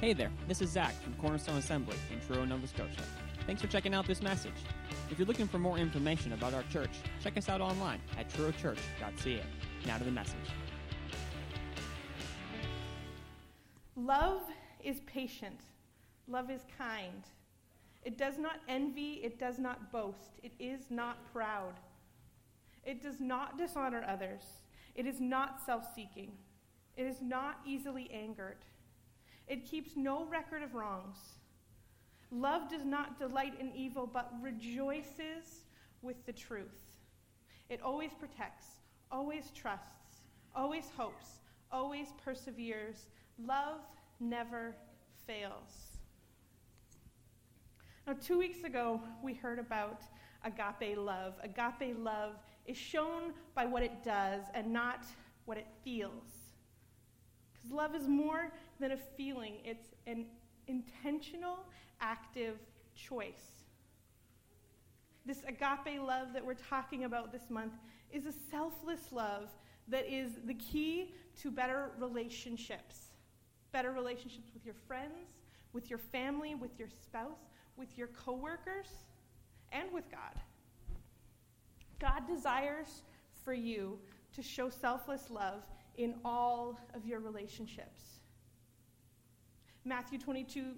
Hey there, this is Zach from Cornerstone Assembly in Truro, Nova Scotia. Thanks for checking out this message. If you're looking for more information about our church, check us out online at trurochurch.ca. Now to the message. Love is patient. Love is kind. It does not envy. It does not boast. It is not proud. It does not dishonor others. It is not self seeking. It is not easily angered. It keeps no record of wrongs. Love does not delight in evil, but rejoices with the truth. It always protects, always trusts, always hopes, always perseveres. Love never fails. Now, two weeks ago, we heard about agape love. Agape love is shown by what it does and not what it feels. Because love is more than a feeling, it's an intentional, active choice. This agape love that we're talking about this month is a selfless love that is the key to better relationships. Better relationships with your friends, with your family, with your spouse, with your coworkers, and with God. God desires for you to show selfless love in all of your relationships. Matthew 22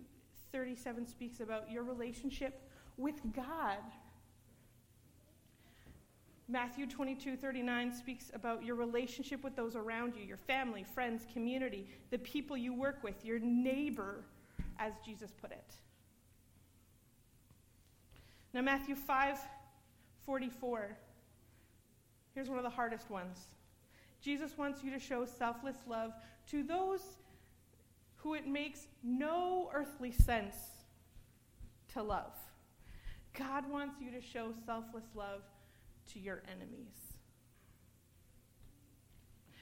37 speaks about your relationship with God. Matthew 22 39 speaks about your relationship with those around you, your family, friends, community, the people you work with, your neighbor, as Jesus put it. Now, Matthew 5 44. Here's one of the hardest ones. Jesus wants you to show selfless love to those who it makes no earthly sense to love. God wants you to show selfless love to your enemies.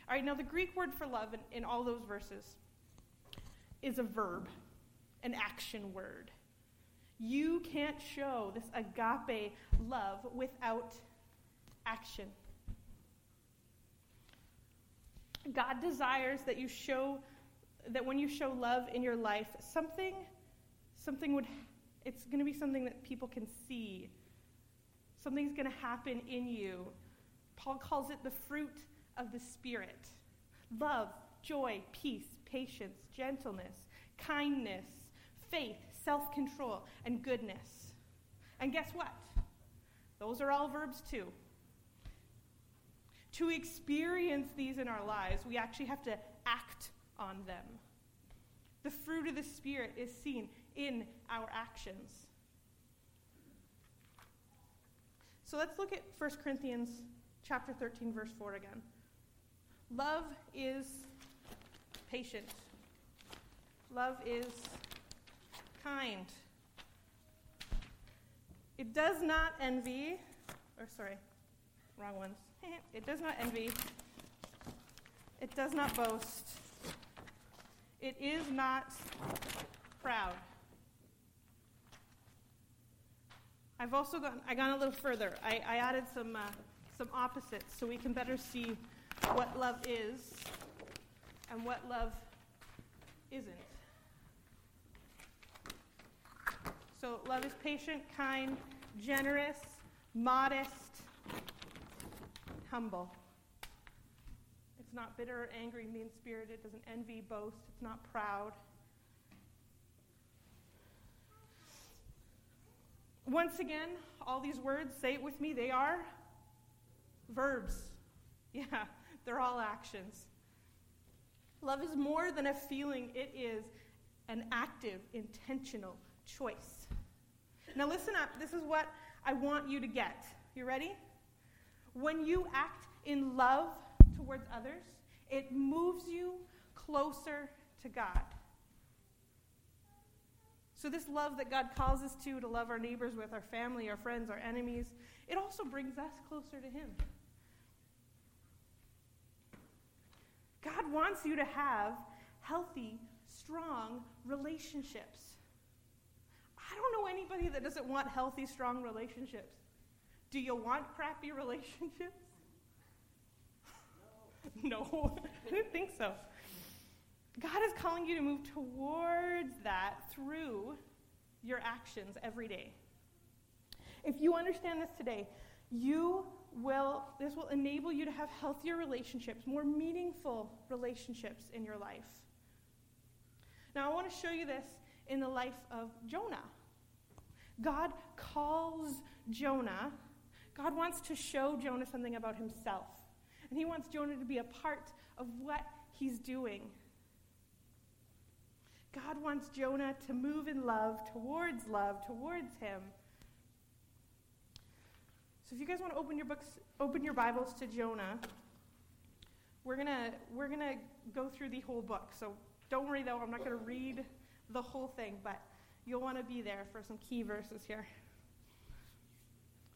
All right, now the Greek word for love in, in all those verses is a verb, an action word. You can't show this agape love without action. God desires that you show that when you show love in your life, something, something would, it's going to be something that people can see. Something's going to happen in you. Paul calls it the fruit of the Spirit love, joy, peace, patience, gentleness, kindness, faith, self control, and goodness. And guess what? Those are all verbs too. To experience these in our lives, we actually have to act on them. The fruit of the Spirit is seen in our actions. So let's look at 1 Corinthians chapter 13 verse 4 again. Love is patient. Love is kind. It does not envy, or sorry, wrong ones. it does not envy. It does not boast. It is not proud. I've also gone, I gone a little further. I, I added some, uh, some opposites so we can better see what love is and what love isn't. So, love is patient, kind, generous, modest, humble. It's not bitter or angry, mean spirited, it doesn't envy, boast, it's not proud. Once again, all these words, say it with me, they are verbs. Yeah, they're all actions. Love is more than a feeling, it is an active, intentional choice. Now, listen up. This is what I want you to get. You ready? When you act in love towards others, it moves you closer to God. So, this love that God calls us to, to love our neighbors with, our family, our friends, our enemies, it also brings us closer to Him. God wants you to have healthy, strong relationships. I don't know anybody that doesn't want healthy, strong relationships. Do you want crappy relationships? No, I didn't think so. God is calling you to move towards that through your actions every day. If you understand this today, you will this will enable you to have healthier relationships, more meaningful relationships in your life. Now I want to show you this in the life of Jonah. God calls Jonah. God wants to show Jonah something about himself. And he wants Jonah to be a part of what he's doing. God wants Jonah to move in love towards love, towards him. So if you guys want to open your books, open your Bibles to Jonah, we're gonna we're gonna go through the whole book. So don't worry though, I'm not gonna read the whole thing, but you'll want to be there for some key verses here.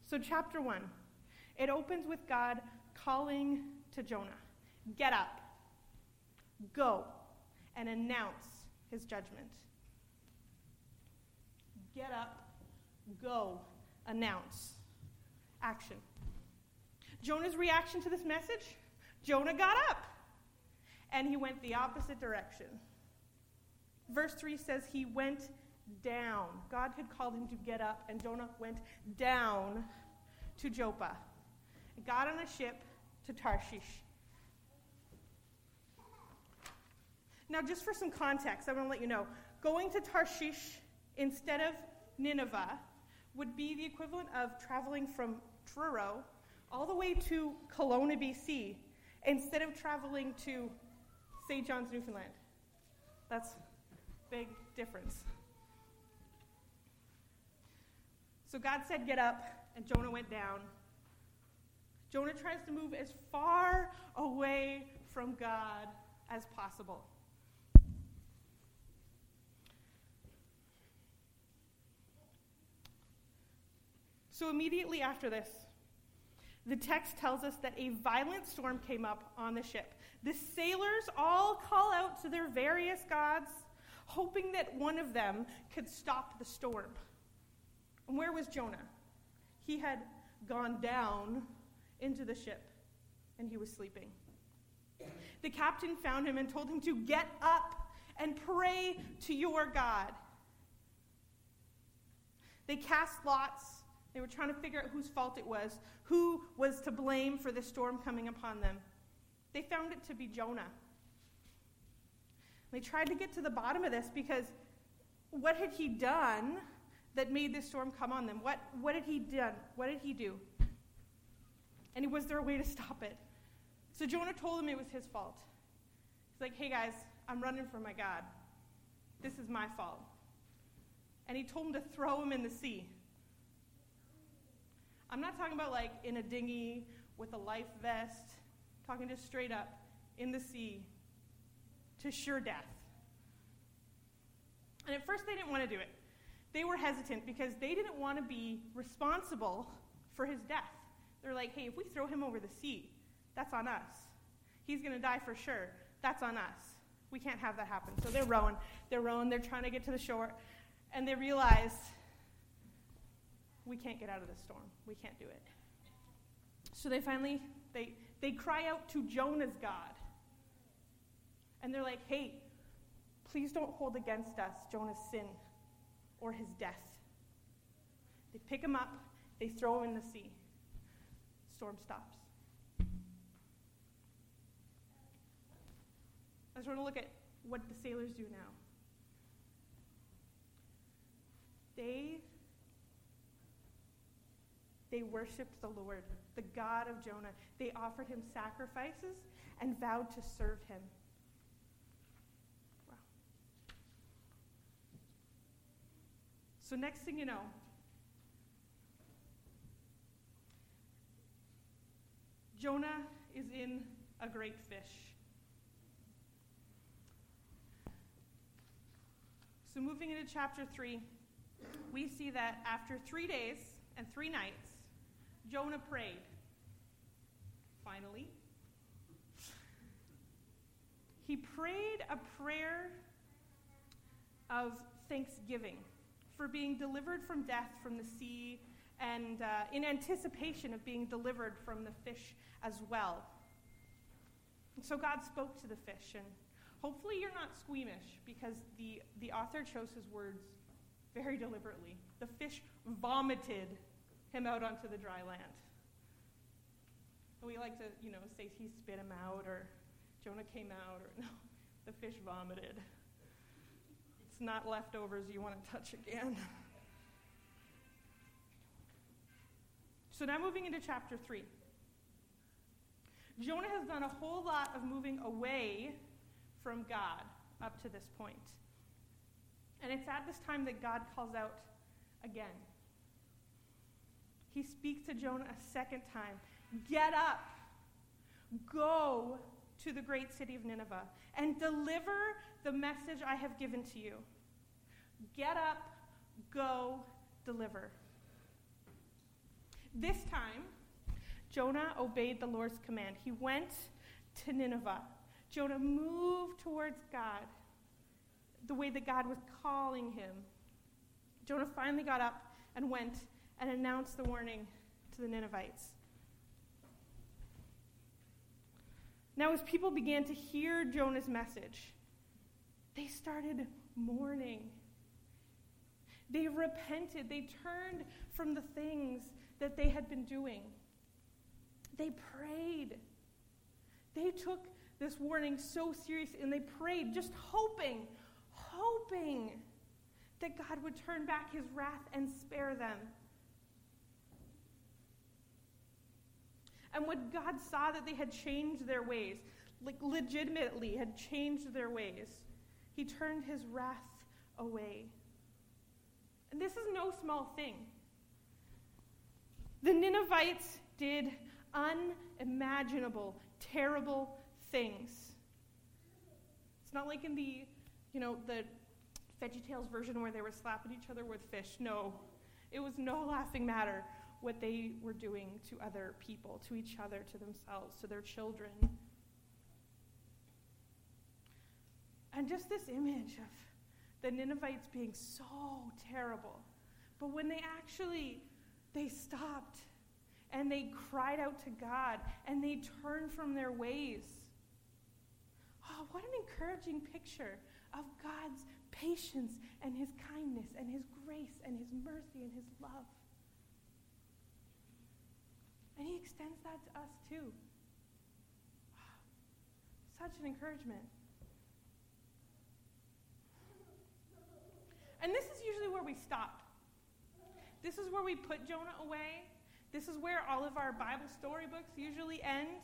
So chapter one, it opens with God calling to Jonah, get up, go, and announce his judgment. Get up, go, announce, action. Jonah's reaction to this message Jonah got up and he went the opposite direction. Verse 3 says he went down. God had called him to get up, and Jonah went down to Joppa. Got on a ship to Tarshish. Now, just for some context, I want to let you know going to Tarshish instead of Nineveh would be the equivalent of traveling from Truro all the way to Kelowna, BC, instead of traveling to St. John's, Newfoundland. That's big difference. So God said, Get up, and Jonah went down. Jonah tries to move as far away from God as possible. So immediately after this, the text tells us that a violent storm came up on the ship. The sailors all call out to their various gods, hoping that one of them could stop the storm. And where was Jonah? He had gone down into the ship and he was sleeping. The captain found him and told him to get up and pray to your God. They cast lots. They were trying to figure out whose fault it was, who was to blame for the storm coming upon them. They found it to be Jonah. They tried to get to the bottom of this because what had he done that made this storm come on them? What, what had he done? What did he do? And was there a way to stop it? So Jonah told him it was his fault. He's like, hey guys, I'm running from my God. This is my fault. And he told him to throw him in the sea. I'm not talking about like in a dinghy with a life vest, talking just straight up in the sea to sure death. And at first they didn't want to do it they were hesitant because they didn't want to be responsible for his death. They're like, hey, if we throw him over the sea, that's on us. He's going to die for sure. That's on us. We can't have that happen. So they're rowing. They're rowing. They're trying to get to the shore. And they realize we can't get out of this storm. We can't do it. So they finally, they, they cry out to Jonah's God. And they're like, hey, please don't hold against us Jonah's sin or his death. They pick him up, they throw him in the sea. Storm stops. I just want to look at what the sailors do now. They they worshiped the Lord, the God of Jonah. They offered him sacrifices and vowed to serve him. Wow. So, next thing you know, Jonah is in a great fish. So, moving into chapter 3, we see that after three days and three nights, Jonah prayed. Finally, he prayed a prayer of thanksgiving for being delivered from death from the sea and uh, in anticipation of being delivered from the fish as well. And so God spoke to the fish and Hopefully, you're not squeamish because the, the author chose his words very deliberately. The fish vomited him out onto the dry land. We like to, you know, say he spit him out or Jonah came out or no, the fish vomited. It's not leftovers you want to touch again. So now moving into chapter 3. Jonah has done a whole lot of moving away from God up to this point. And it's at this time that God calls out again. He speaks to Jonah a second time Get up, go to the great city of Nineveh, and deliver the message I have given to you. Get up, go, deliver. This time, Jonah obeyed the Lord's command. He went to Nineveh. Jonah moved towards God the way that God was calling him. Jonah finally got up and went and announced the warning to the Ninevites. Now, as people began to hear Jonah's message, they started mourning. They repented. They turned from the things that they had been doing. They prayed. They took this warning so seriously and they prayed, just hoping, hoping that God would turn back his wrath and spare them. And when God saw that they had changed their ways, like legitimately had changed their ways, he turned his wrath away. And this is no small thing. The Ninevites did unimaginable, terrible things. It's not like in the, you know, the VeggieTales version where they were slapping each other with fish. No, it was no laughing matter what they were doing to other people, to each other, to themselves, to their children. And just this image of the Ninevites being so terrible. But when they actually they stopped and they cried out to God and they turned from their ways. Oh, what an encouraging picture of God's patience and his kindness and his grace and his mercy and his love. And He extends that to us too. Such an encouragement. And this is usually where we stop. This is where we put Jonah away. This is where all of our Bible storybooks usually end.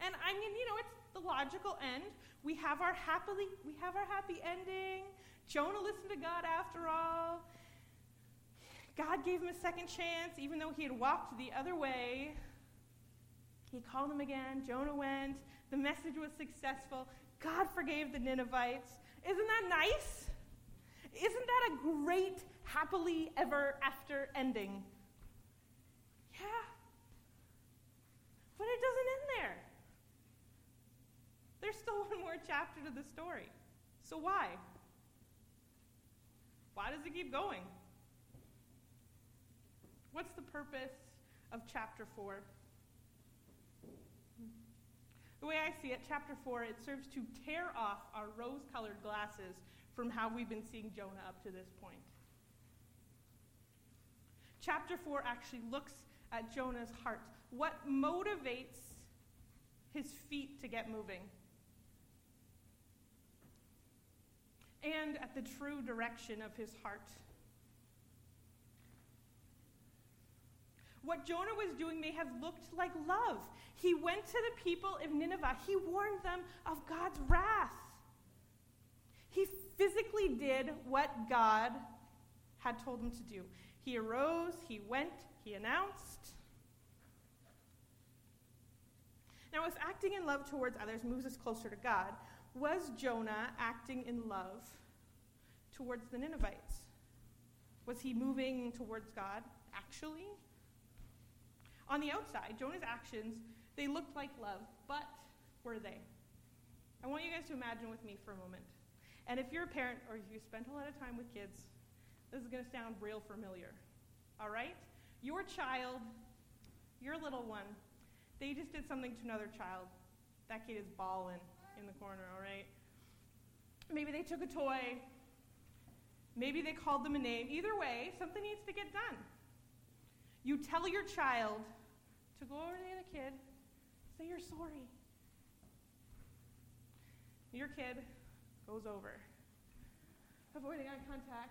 And I mean, you know, it's the logical end. We have our happily we have our happy ending. Jonah listened to God after all. God gave him a second chance, even though he had walked the other way. He called him again. Jonah went. The message was successful. God forgave the Ninevites. Isn't that nice? Isn't that a great, happily ever after ending? Yeah. But it doesn't end there. There's still one more chapter to the story. So why? Why does it keep going? What's the purpose of chapter 4? The way I see it, chapter 4, it serves to tear off our rose colored glasses from how we've been seeing Jonah up to this point. Chapter 4 actually looks at Jonah's heart. What motivates his feet to get moving? And at the true direction of his heart. What Jonah was doing may have looked like love. He went to the people of Nineveh, he warned them of God's wrath. He physically did what God had told him to do. He arose, he went, he announced. Now, if acting in love towards others moves us closer to God, was Jonah acting in love towards the Ninevites? Was he moving towards God, actually? On the outside, Jonah's actions, they looked like love, but were they? I want you guys to imagine with me for a moment. And if you're a parent or you spent a lot of time with kids, this is going to sound real familiar. All right? Your child, your little one, they just did something to another child. That kid is bawling in the corner, all right? Maybe they took a toy. Maybe they called them a name. Either way, something needs to get done. You tell your child to go over to the other kid, say you're sorry. Your kid goes over, avoiding eye contact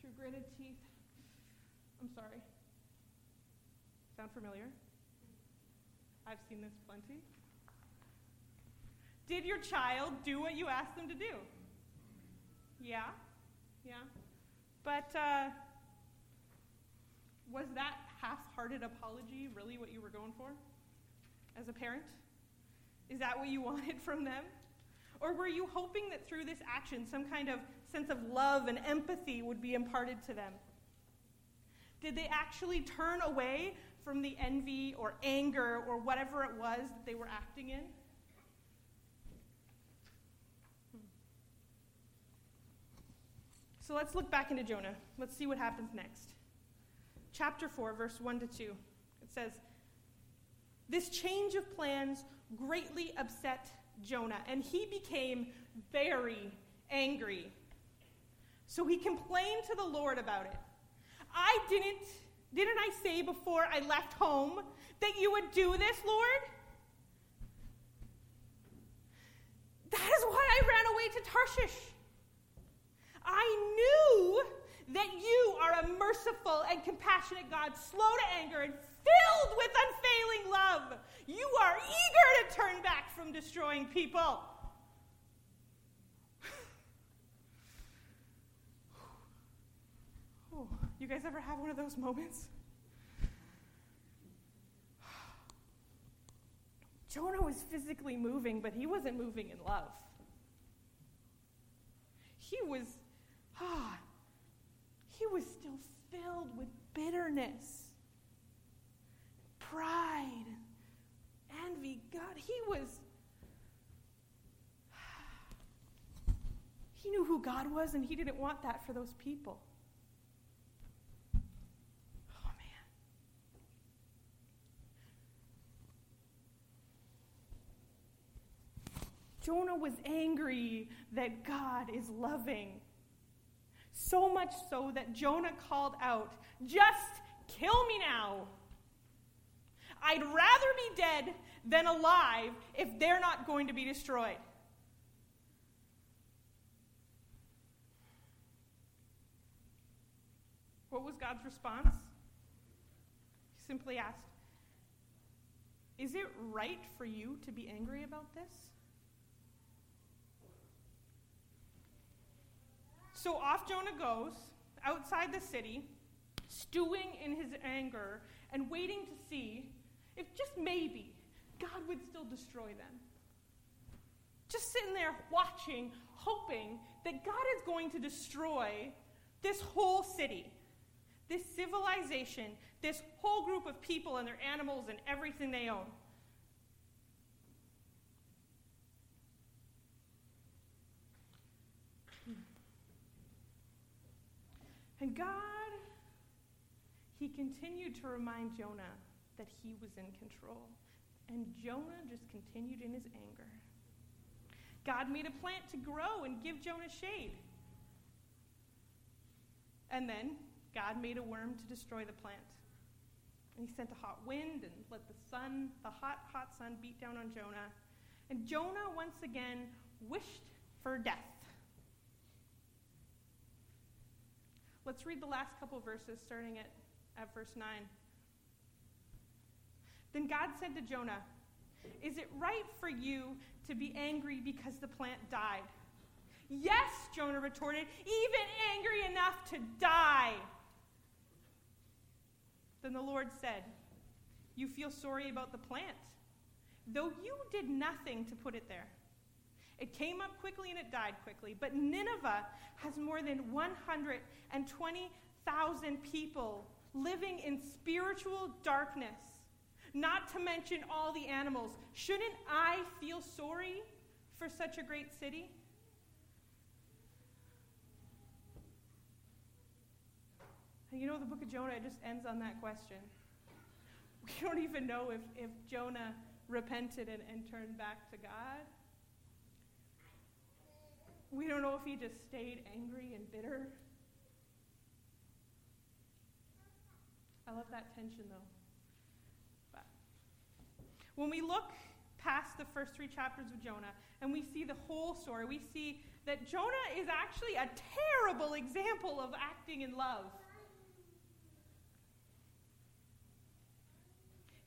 through gritted teeth. I'm sorry. Sound familiar? I've seen this plenty. Did your child do what you asked them to do? Yeah, yeah. But uh, was that half hearted apology really what you were going for as a parent? Is that what you wanted from them? Or were you hoping that through this action, some kind of sense of love and empathy would be imparted to them? Did they actually turn away from the envy or anger or whatever it was that they were acting in? So let's look back into Jonah. Let's see what happens next. Chapter 4, verse 1 to 2. It says, This change of plans greatly upset Jonah, and he became very angry. So he complained to the Lord about it. I didn't, didn't I say before I left home that you would do this, Lord? That is why I ran away to Tarshish. I knew that you are a merciful and compassionate God, slow to anger and filled with unfailing love. You are eager to turn back from destroying people. oh, you guys ever have one of those moments? Jonah was physically moving, but he wasn't moving in love. He was ah, he was still filled with bitterness, pride, envy. God, he was. He knew who God was, and he didn't want that for those people. Jonah was angry that God is loving. So much so that Jonah called out, Just kill me now. I'd rather be dead than alive if they're not going to be destroyed. What was God's response? He simply asked, Is it right for you to be angry about this? So off Jonah goes outside the city, stewing in his anger and waiting to see if just maybe God would still destroy them. Just sitting there watching, hoping that God is going to destroy this whole city, this civilization, this whole group of people and their animals and everything they own. And God, He continued to remind Jonah that He was in control. And Jonah just continued in his anger. God made a plant to grow and give Jonah shade. And then God made a worm to destroy the plant. And he sent a hot wind and let the sun, the hot, hot sun, beat down on Jonah. And Jonah once again wished for death. Let's read the last couple verses, starting at, at verse 9. Then God said to Jonah, Is it right for you to be angry because the plant died? Yes, Jonah retorted, even angry enough to die. Then the Lord said, You feel sorry about the plant, though you did nothing to put it there. It came up quickly and it died quickly. But Nineveh has more than 120,000 people living in spiritual darkness, not to mention all the animals. Shouldn't I feel sorry for such a great city? You know, the book of Jonah just ends on that question. We don't even know if, if Jonah repented and, and turned back to God. We don't know if he just stayed angry and bitter. I love that tension, though. But when we look past the first three chapters of Jonah and we see the whole story, we see that Jonah is actually a terrible example of acting in love.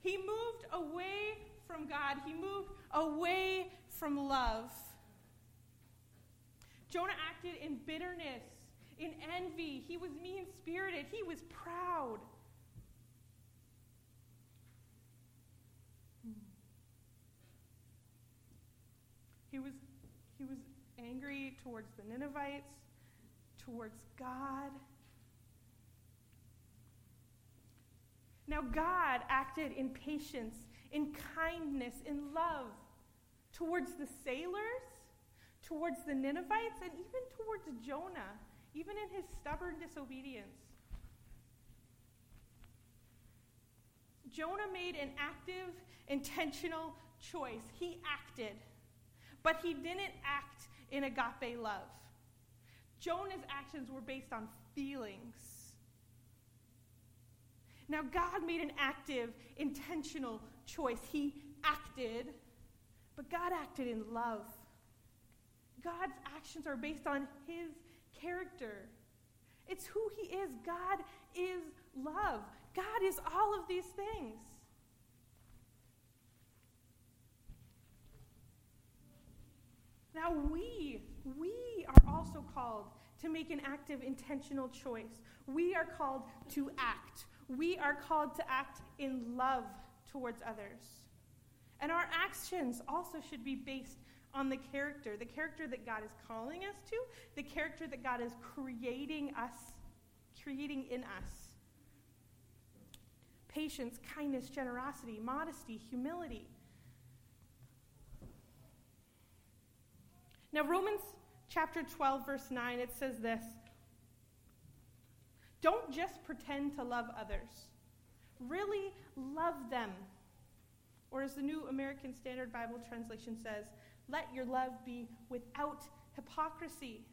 He moved away from God, he moved away from love. Jonah acted in bitterness, in envy. He was mean spirited, he was proud. Hmm. He was, he was angry towards the Ninevites, towards God. Now, God acted in patience, in kindness, in love towards the sailors, towards the Ninevites, and even towards Jonah, even in his stubborn disobedience. Jonah made an active, intentional choice. He acted, but he didn't act in agape love. Jonah's actions were based on feelings. Now, God made an active, intentional choice. He acted, but God acted in love. God's actions are based on His character. It's who He is. God is love. God is all of these things. Now, we, we are also called to make an active, intentional choice. We are called to act. We are called to act in love towards others. And our actions also should be based on the character, the character that God is calling us to, the character that God is creating us, creating in us. Patience, kindness, generosity, modesty, humility. Now, Romans chapter 12, verse 9, it says this Don't just pretend to love others, really love them. Or, as the New American Standard Bible translation says, let your love be without hypocrisy.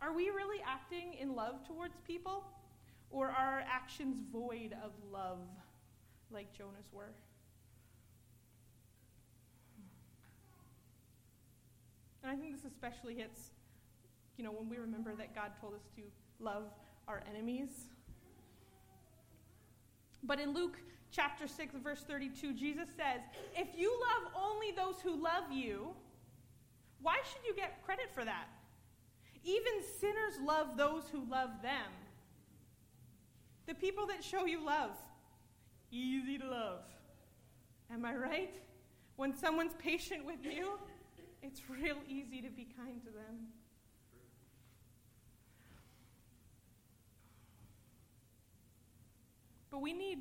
Are we really acting in love towards people? Or are our actions void of love, like Jonah's were? And I think this especially hits, you know, when we remember that God told us to love our enemies. But in Luke chapter 6, verse 32, Jesus says, If you love only those who love you, why should you get credit for that? Even sinners love those who love them. The people that show you love, easy to love. Am I right? When someone's patient with you, it's real easy to be kind to them. But we need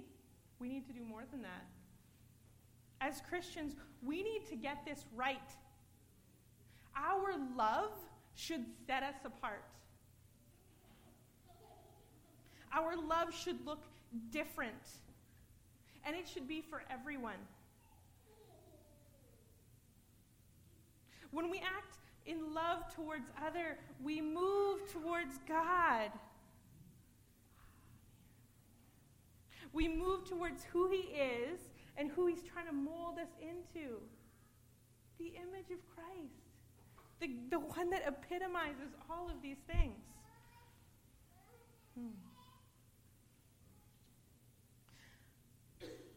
we need to do more than that. As Christians, we need to get this right. Our love should set us apart. Our love should look different. And it should be for everyone. When we act in love towards other, we move towards God. We move towards who He is and who He's trying to mold us into the image of Christ, the, the one that epitomizes all of these things. Hmm.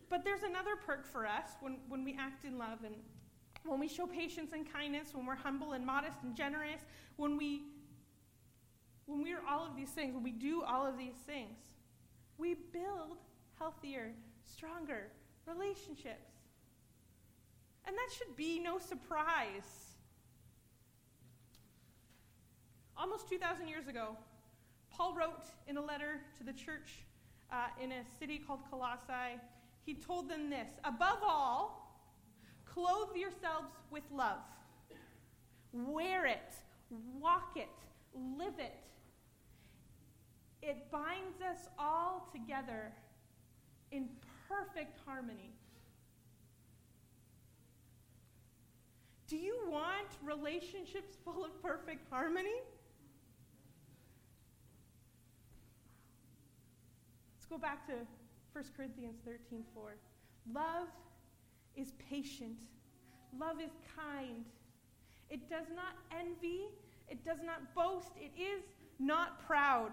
But there's another perk for us when, when we act in love and when we show patience and kindness, when we're humble and modest and generous, when we when we're all of these things, when we do all of these things, we build healthier, stronger relationships. And that should be no surprise. Almost 2,000 years ago, Paul wrote in a letter to the church uh, in a city called Colossae, he told them this Above all, clothe yourselves with love. Wear it, walk it, live it. It binds us all together in perfect harmony. Do you want relationships full of perfect harmony? Let's go back to 1 Corinthians 13 4. Love is patient, love is kind. It does not envy, it does not boast, it is not proud.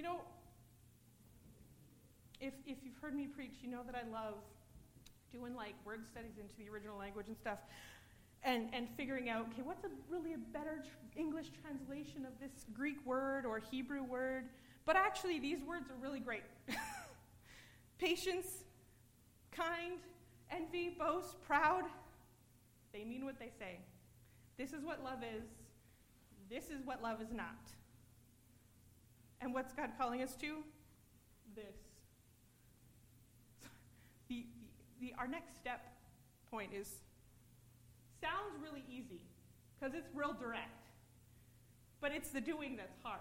You know, if, if you've heard me preach, you know that I love doing like word studies into the original language and stuff and, and figuring out, okay, what's a, really a better tr- English translation of this Greek word or Hebrew word? But actually, these words are really great patience, kind, envy, boast, proud. They mean what they say. This is what love is. This is what love is not. And what's God calling us to? This. The, the, our next step point is sounds really easy because it's real direct, but it's the doing that's hard.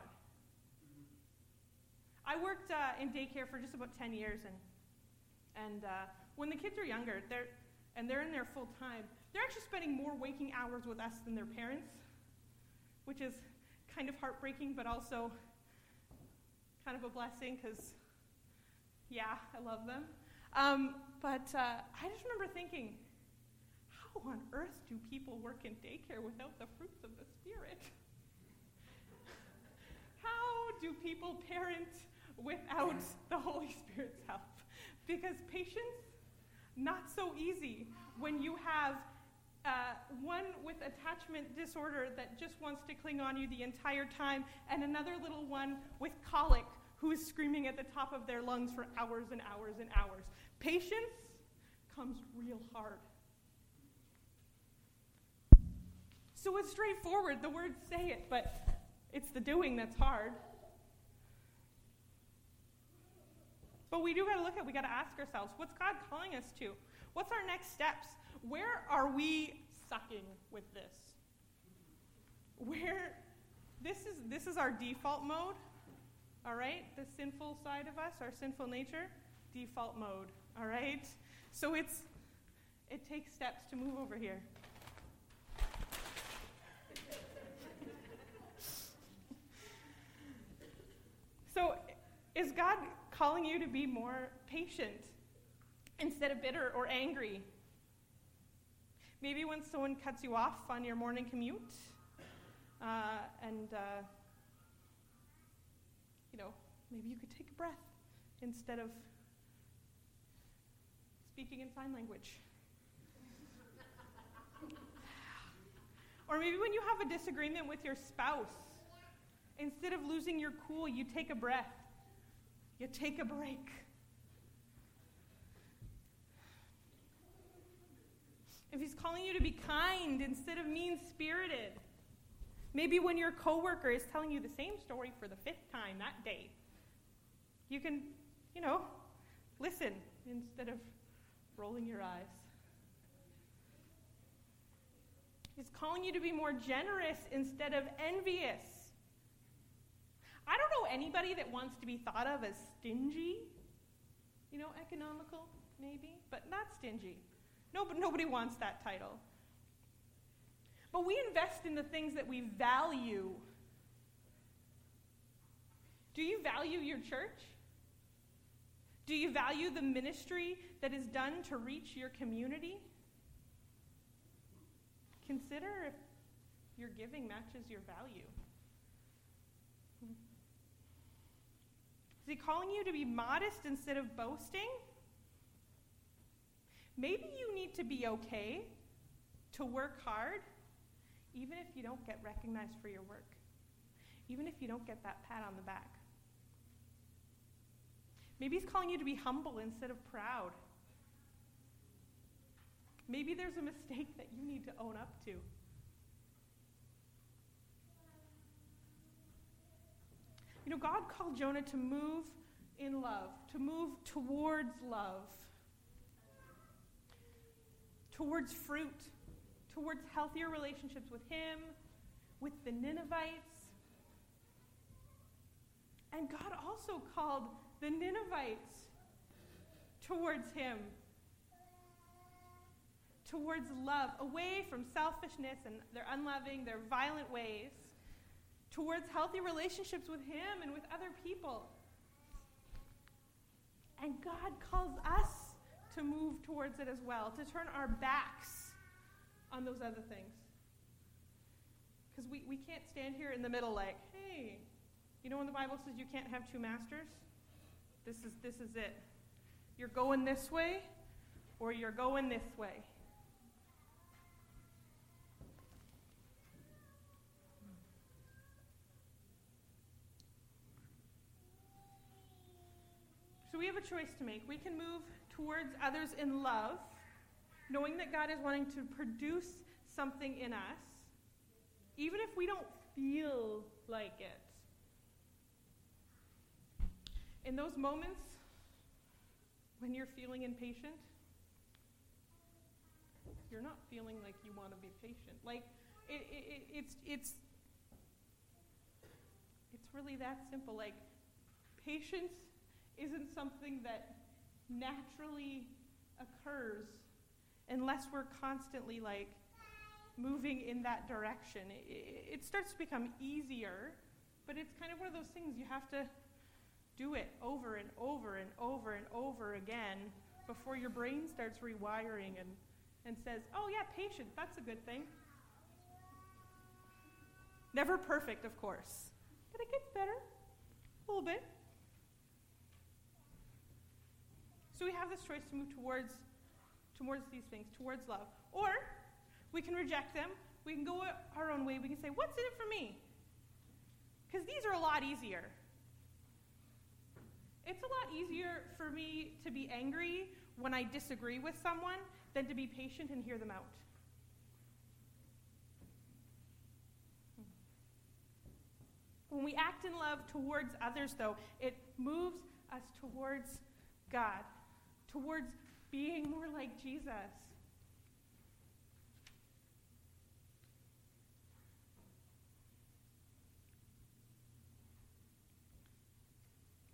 I worked uh, in daycare for just about 10 years, and, and uh, when the kids are younger, they're, and they're in there full time, they're actually spending more waking hours with us than their parents, which is kind of heartbreaking, but also kind of a blessing because, yeah, I love them. Um, but uh, I just remember thinking, how on earth do people work in daycare without the fruits of the Spirit? how do people parent without the Holy Spirit's help? Because patience, not so easy when you have uh, one with attachment disorder that just wants to cling on you the entire time, and another little one with colic who is screaming at the top of their lungs for hours and hours and hours. Patience comes real hard. So it's straightforward. The words say it, but it's the doing that's hard. But we do got to look at, we got to ask ourselves, what's God calling us to? What's our next steps? Where are we sucking with this? Where this is this is our default mode. All right? The sinful side of us, our sinful nature, default mode. All right? So it's it takes steps to move over here. so is God calling you to be more patient instead of bitter or angry? Maybe when someone cuts you off on your morning commute, uh, and uh, know, maybe you could take a breath instead of speaking in sign language. or maybe when you have a disagreement with your spouse, instead of losing your cool, you take a breath, you take a break. if he's calling you to be kind instead of mean spirited. Maybe when your coworker is telling you the same story for the fifth time that day, you can, you know, listen instead of rolling your eyes. He's calling you to be more generous instead of envious. I don't know anybody that wants to be thought of as stingy. You know, economical, maybe, but not stingy. No, nobody wants that title. But we invest in the things that we value. Do you value your church? Do you value the ministry that is done to reach your community? Consider if your giving matches your value. Is he calling you to be modest instead of boasting? Maybe you need to be okay to work hard, even if you don't get recognized for your work, even if you don't get that pat on the back. Maybe he's calling you to be humble instead of proud. Maybe there's a mistake that you need to own up to. You know, God called Jonah to move in love, to move towards love towards fruit, towards healthier relationships with Him, with the Ninevites. And God also called the Ninevites towards Him, towards love, away from selfishness and their unloving, their violent ways, towards healthy relationships with Him and with other people. And God calls us to move towards it as well, to turn our backs on those other things. Because we, we can't stand here in the middle like, hey, you know when the Bible says you can't have two masters? This is, this is it. You're going this way or you're going this way. So we have a choice to make. We can move towards others in love, knowing that God is wanting to produce something in us, even if we don't feel like it. In those moments when you're feeling impatient, you're not feeling like you want to be patient. Like it, it, it's it's it's really that simple. Like patience isn't something that naturally occurs unless we're constantly like moving in that direction. It, it, starts to become easier, but it's kind of one of those things you have to do it over and over and over and over again before your brain starts rewiring and, and says, oh, yeah, patient, that's a good thing. Never perfect, of course, but it gets better a little bit. So we have this choice to move towards, towards these things, towards love. Or we can reject them. We can go our own way. We can say, What's in it for me? Because these are a lot easier. It's a lot easier for me to be angry when I disagree with someone than to be patient and hear them out. When we act in love towards others, though, it moves us towards God towards being more like Jesus.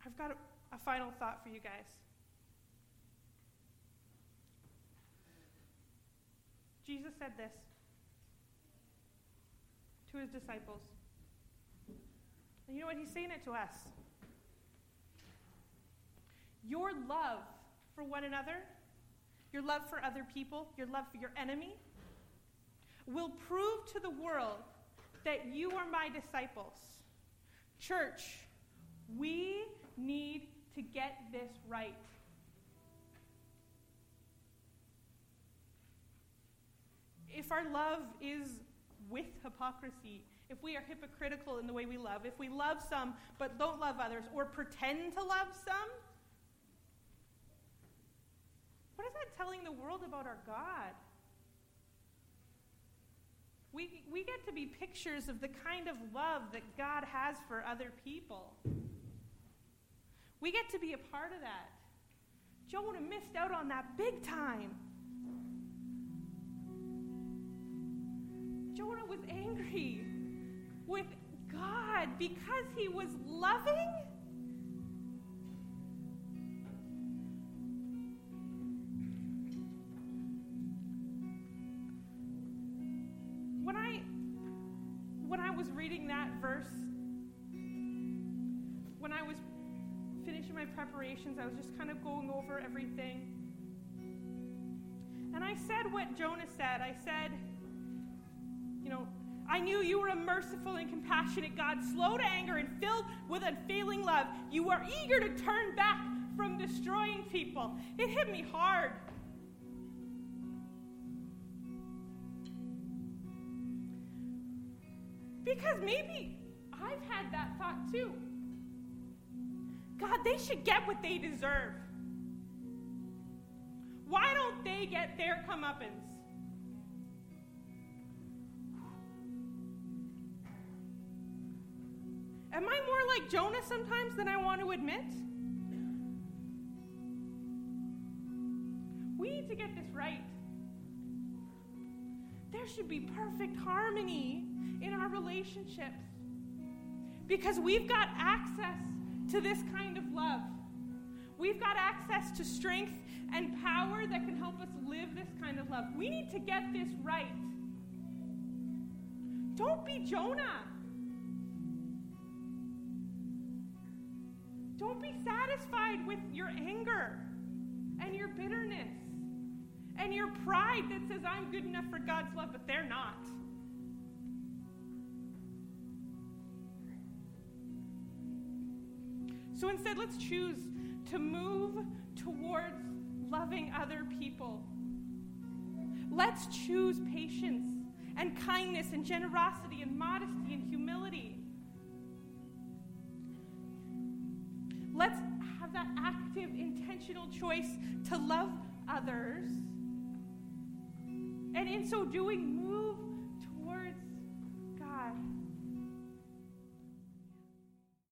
I've got a, a final thought for you guys. Jesus said this to his disciples. And you know what? He's saying it to us. Your love for one another, your love for other people, your love for your enemy, will prove to the world that you are my disciples. Church, we need to get this right. If our love is with hypocrisy, if we are hypocritical in the way we love, if we love some but don't love others, or pretend to love some, what is that telling the world about our God? We, we get to be pictures of the kind of love that God has for other people. We get to be a part of that. Jonah missed out on that big time. Jonah was angry with God because he was loving preparations, I was just kind of going over everything. And I said what Jonah said. I said, you know, I knew you were a merciful and compassionate God, slow to anger and filled with unfailing love. You are eager to turn back from destroying people. It hit me hard. Because maybe I've had that thought too. God, they should get what they deserve. Why don't they get their comeuppance? Am I more like Jonah sometimes than I want to admit? We need to get this right. There should be perfect harmony in our relationships because we've got access to this kind of love. We've got access to strength and power that can help us live this kind of love. We need to get this right. Don't be Jonah. Don't be satisfied with your anger and your bitterness and your pride that says, I'm good enough for God's love, but they're not. So instead, let's choose to move towards loving other people. Let's choose patience and kindness and generosity and modesty and humility. Let's have that active, intentional choice to love others. And in so doing,